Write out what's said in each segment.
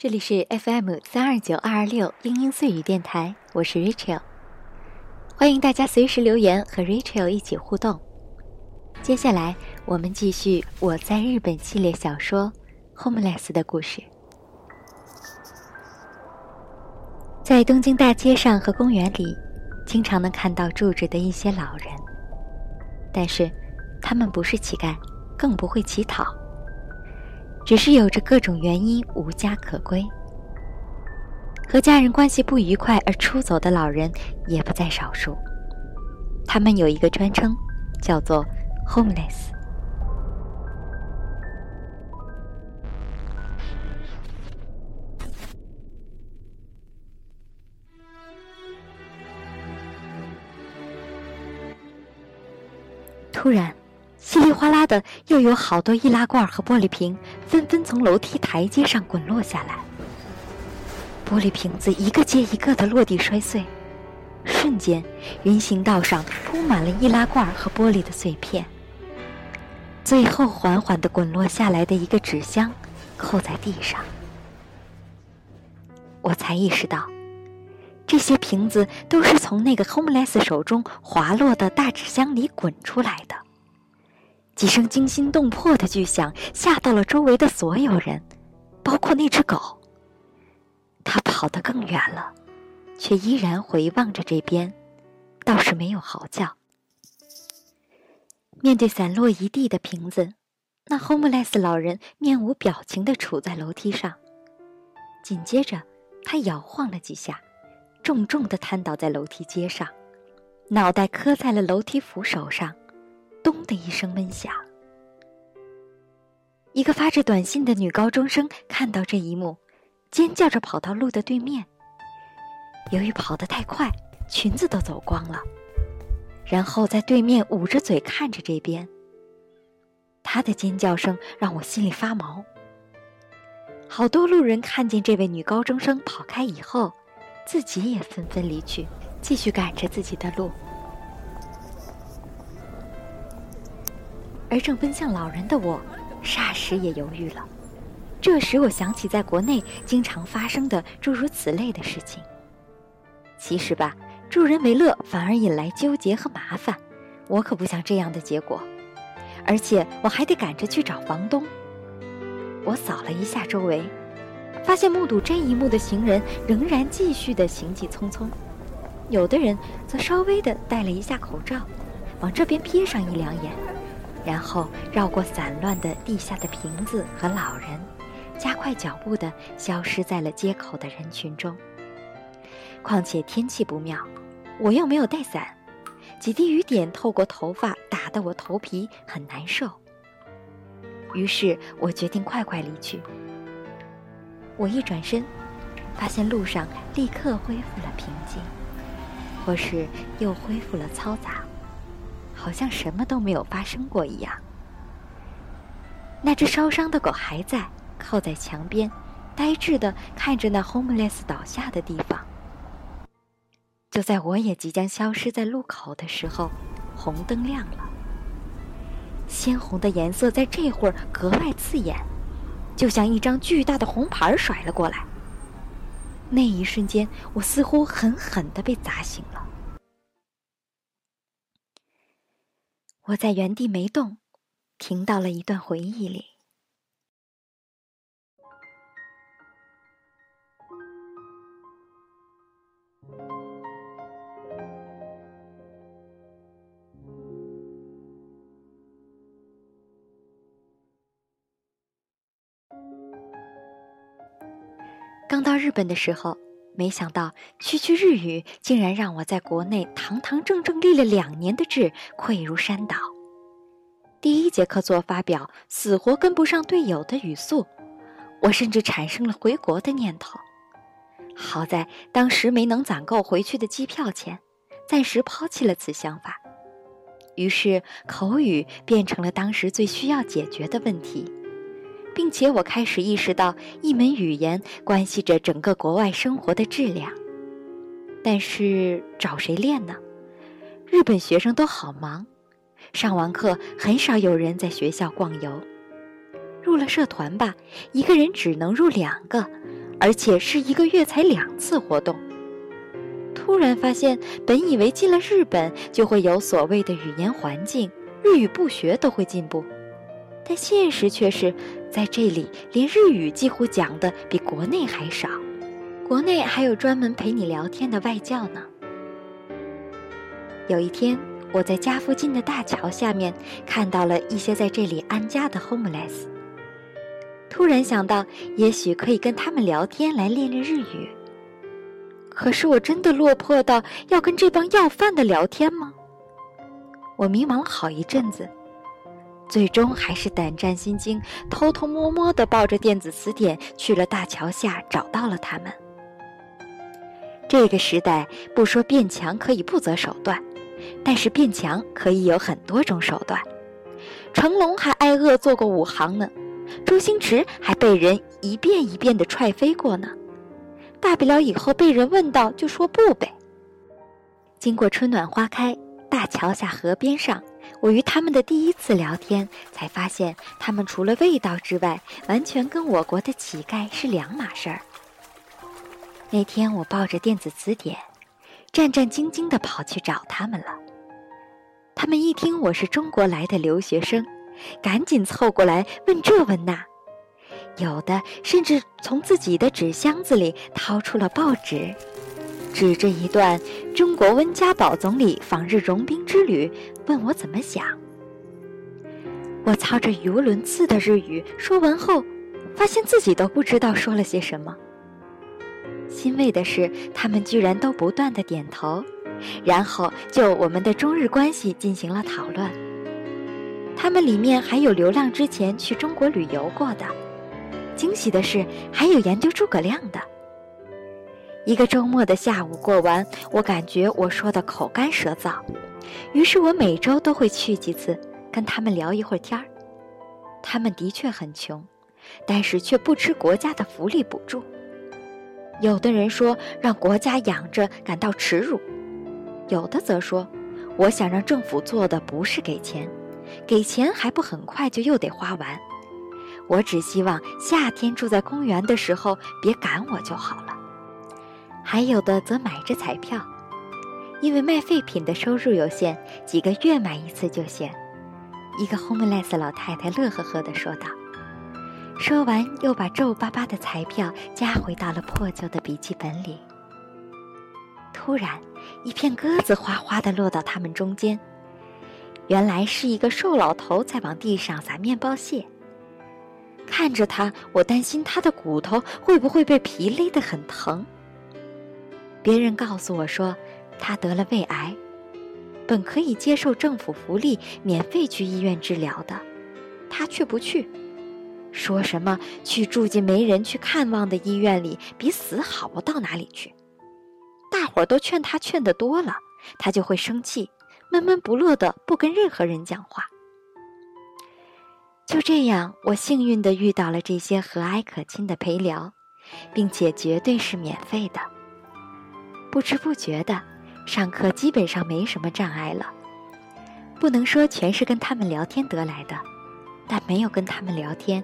这里是 FM 三二九二二六英英碎语电台，我是 Rachel，欢迎大家随时留言和 Rachel 一起互动。接下来我们继续我在日本系列小说《Homeless》的故事。在东京大街上和公园里，经常能看到住着的一些老人，但是他们不是乞丐，更不会乞讨。只是有着各种原因无家可归，和家人关系不愉快而出走的老人也不在少数。他们有一个专称，叫做 “homeless”。突然。稀里哗啦的，又有好多易拉罐和玻璃瓶纷纷从楼梯台阶上滚落下来。玻璃瓶子一个接一个的落地摔碎，瞬间，人行道上铺满了易拉罐和玻璃的碎片。最后，缓缓的滚落下来的一个纸箱，扣在地上。我才意识到，这些瓶子都是从那个 homeless 手中滑落的大纸箱里滚出来的。几声惊心动魄的巨响吓到了周围的所有人，包括那只狗。它跑得更远了，却依然回望着这边，倒是没有嚎叫。面对散落一地的瓶子，那 homeless 老人面无表情地杵在楼梯上。紧接着，他摇晃了几下，重重地瘫倒在楼梯阶上，脑袋磕在了楼梯扶手上。咚的一声闷响，一个发着短信的女高中生看到这一幕，尖叫着跑到路的对面。由于跑得太快，裙子都走光了，然后在对面捂着嘴看着这边。她的尖叫声让我心里发毛。好多路人看见这位女高中生跑开以后，自己也纷纷离去，继续赶着自己的路。而正奔向老人的我，霎时也犹豫了。这时我想起在国内经常发生的诸如此类的事情。其实吧，助人为乐反而引来纠结和麻烦，我可不想这样的结果。而且我还得赶着去找房东。我扫了一下周围，发现目睹这一幕的行人仍然继续的行迹匆匆，有的人则稍微的戴了一下口罩，往这边瞥上一两眼。然后绕过散乱的地下的瓶子和老人，加快脚步地消失在了街口的人群中。况且天气不妙，我又没有带伞，几滴雨点透过头发打得我头皮很难受。于是我决定快快离去。我一转身，发现路上立刻恢复了平静，或是又恢复了嘈杂。好像什么都没有发生过一样。那只烧伤的狗还在靠在墙边，呆滞的看着那 homeless 倒下的地方。就在我也即将消失在路口的时候，红灯亮了。鲜红的颜色在这会儿格外刺眼，就像一张巨大的红牌甩了过来。那一瞬间，我似乎狠狠的被砸醒了。我在原地没动，停到了一段回忆里。刚到日本的时候。没想到区区日语竟然让我在国内堂堂正正立了两年的志溃如山倒。第一节课做发表，死活跟不上队友的语速，我甚至产生了回国的念头。好在当时没能攒够回去的机票钱，暂时抛弃了此想法。于是口语变成了当时最需要解决的问题。并且我开始意识到，一门语言关系着整个国外生活的质量。但是找谁练呢？日本学生都好忙，上完课很少有人在学校逛游。入了社团吧，一个人只能入两个，而且是一个月才两次活动。突然发现，本以为进了日本就会有所谓的语言环境，日语不学都会进步，但现实却是，在这里连日语几乎讲的比国内还少。国内还有专门陪你聊天的外教呢。有一天，我在家附近的大桥下面看到了一些在这里安家的 homeless，突然想到，也许可以跟他们聊天来练练日语。可是我真的落魄到要跟这帮要饭的聊天吗？我迷茫了好一阵子，最终还是胆战心惊，偷偷摸摸地抱着电子词典去了大桥下，找到了他们。这个时代不说变强可以不择手段，但是变强可以有很多种手段。成龙还挨饿做过武行呢，周星驰还被人一遍一遍地踹飞过呢。大不了以后被人问到就说不呗。经过春暖花开，大桥下河边上，我与他们的第一次聊天，才发现他们除了味道之外，完全跟我国的乞丐是两码事儿。那天我抱着电子词典，战战兢兢地跑去找他们了。他们一听我是中国来的留学生，赶紧凑过来问这问那。有的甚至从自己的纸箱子里掏出了报纸，指着一段中国温家宝总理访日融冰之旅，问我怎么想。我操着语无伦次的日语说完后，发现自己都不知道说了些什么。欣慰的是，他们居然都不断的点头，然后就我们的中日关系进行了讨论。他们里面还有流浪之前去中国旅游过的。惊喜的是，还有研究诸葛亮的。一个周末的下午过完，我感觉我说的口干舌燥，于是我每周都会去几次，跟他们聊一会儿天儿。他们的确很穷，但是却不吃国家的福利补助。有的人说让国家养着感到耻辱，有的则说，我想让政府做的不是给钱，给钱还不很快就又得花完。我只希望夏天住在公园的时候别赶我就好了。还有的则买着彩票，因为卖废品的收入有限，几个月买一次就行。一个 homeless 老太太乐呵呵地说道，说完又把皱巴巴的彩票夹回到了破旧的笔记本里。突然，一片鸽子哗哗地落到他们中间，原来是一个瘦老头在往地上撒面包屑。看着他，我担心他的骨头会不会被皮勒得很疼。别人告诉我说，他得了胃癌，本可以接受政府福利，免费去医院治疗的，他却不去，说什么去住进没人去看望的医院里，比死好不到哪里去。大伙儿都劝他劝得多了，他就会生气，闷闷不乐的不跟任何人讲话。就这样，我幸运地遇到了这些和蔼可亲的陪聊，并且绝对是免费的。不知不觉的，上课基本上没什么障碍了。不能说全是跟他们聊天得来的，但没有跟他们聊天，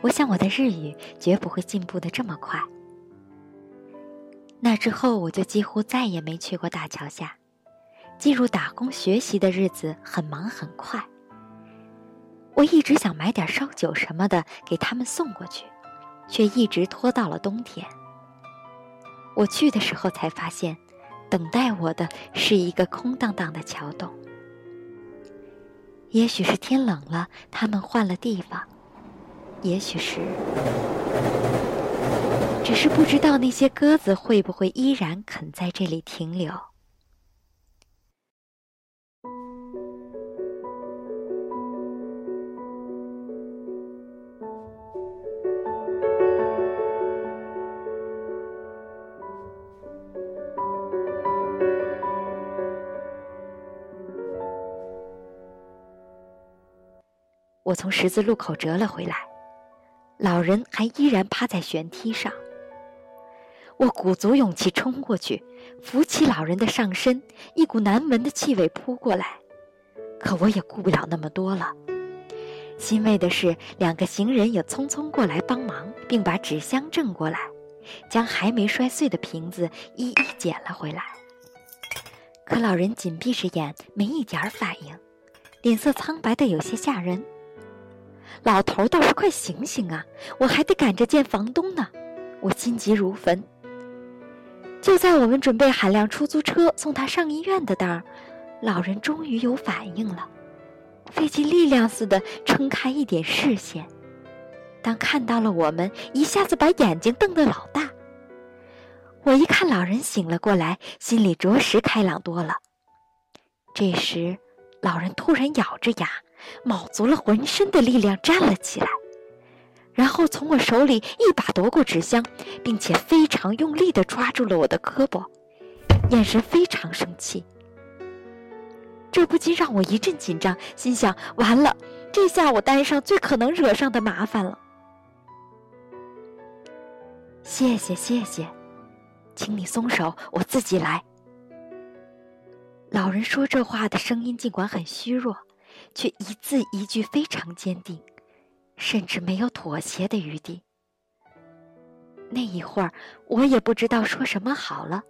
我想我的日语绝不会进步的这么快。那之后，我就几乎再也没去过大桥下。进入打工学习的日子很忙很快。我一直想买点烧酒什么的给他们送过去，却一直拖到了冬天。我去的时候才发现，等待我的是一个空荡荡的桥洞。也许是天冷了，他们换了地方；也许是，只是不知道那些鸽子会不会依然肯在这里停留。我从十字路口折了回来，老人还依然趴在悬梯上。我鼓足勇气冲过去，扶起老人的上身，一股难闻的气味扑过来，可我也顾不了那么多了。欣慰的是，两个行人也匆匆过来帮忙，并把纸箱正过来，将还没摔碎的瓶子一一捡了回来。可老人紧闭着眼，没一点反应，脸色苍白的有些吓人。老头倒是快醒醒啊！我还得赶着见房东呢，我心急如焚。就在我们准备喊辆出租车送他上医院的当儿，老人终于有反应了，费尽力量似的撑开一点视线。当看到了我们，一下子把眼睛瞪得老大。我一看老人醒了过来，心里着实开朗多了。这时，老人突然咬着牙。卯足了浑身的力量站了起来，然后从我手里一把夺过纸箱，并且非常用力地抓住了我的胳膊，眼神非常生气。这不禁让我一阵紧张，心想：完了，这下我担上最可能惹上的麻烦了。谢谢谢谢，请你松手，我自己来。老人说这话的声音尽管很虚弱。却一字一句非常坚定，甚至没有妥协的余地。那一会儿，我也不知道说什么好了，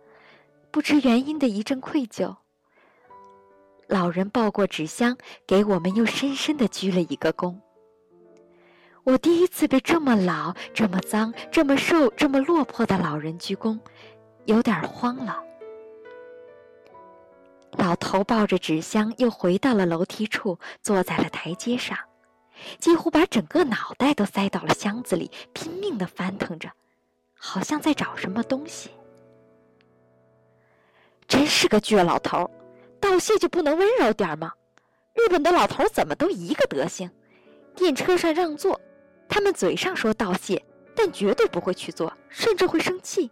不知原因的一阵愧疚。老人抱过纸箱，给我们又深深的鞠了一个躬。我第一次被这么老、这么脏、这么瘦、这么落魄的老人鞠躬，有点慌了。老头抱着纸箱，又回到了楼梯处，坐在了台阶上，几乎把整个脑袋都塞到了箱子里，拼命的翻腾着，好像在找什么东西。真是个倔老头，道谢就不能温柔点吗？日本的老头怎么都一个德行？电车上让座，他们嘴上说道谢，但绝对不会去做，甚至会生气。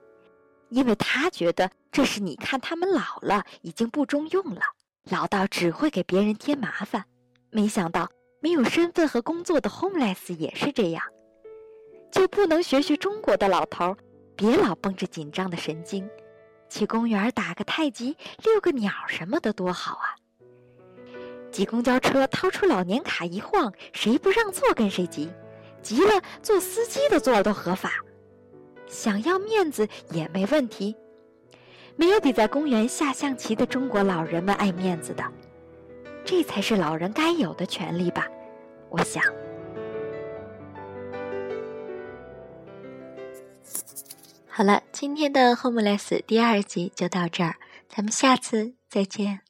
因为他觉得这是你看他们老了，已经不中用了，老到只会给别人添麻烦。没想到没有身份和工作的 homeless 也是这样，就不能学学中国的老头，别老绷着紧张的神经，去公园打个太极、遛个鸟什么的多好啊！挤公交车掏出老年卡一晃，谁不让座跟谁急，急了做司机的座都合法。想要面子也没问题，没有比在公园下象棋的中国老人们爱面子的，这才是老人该有的权利吧？我想。好了，今天的《Homeless》第二集就到这儿，咱们下次再见。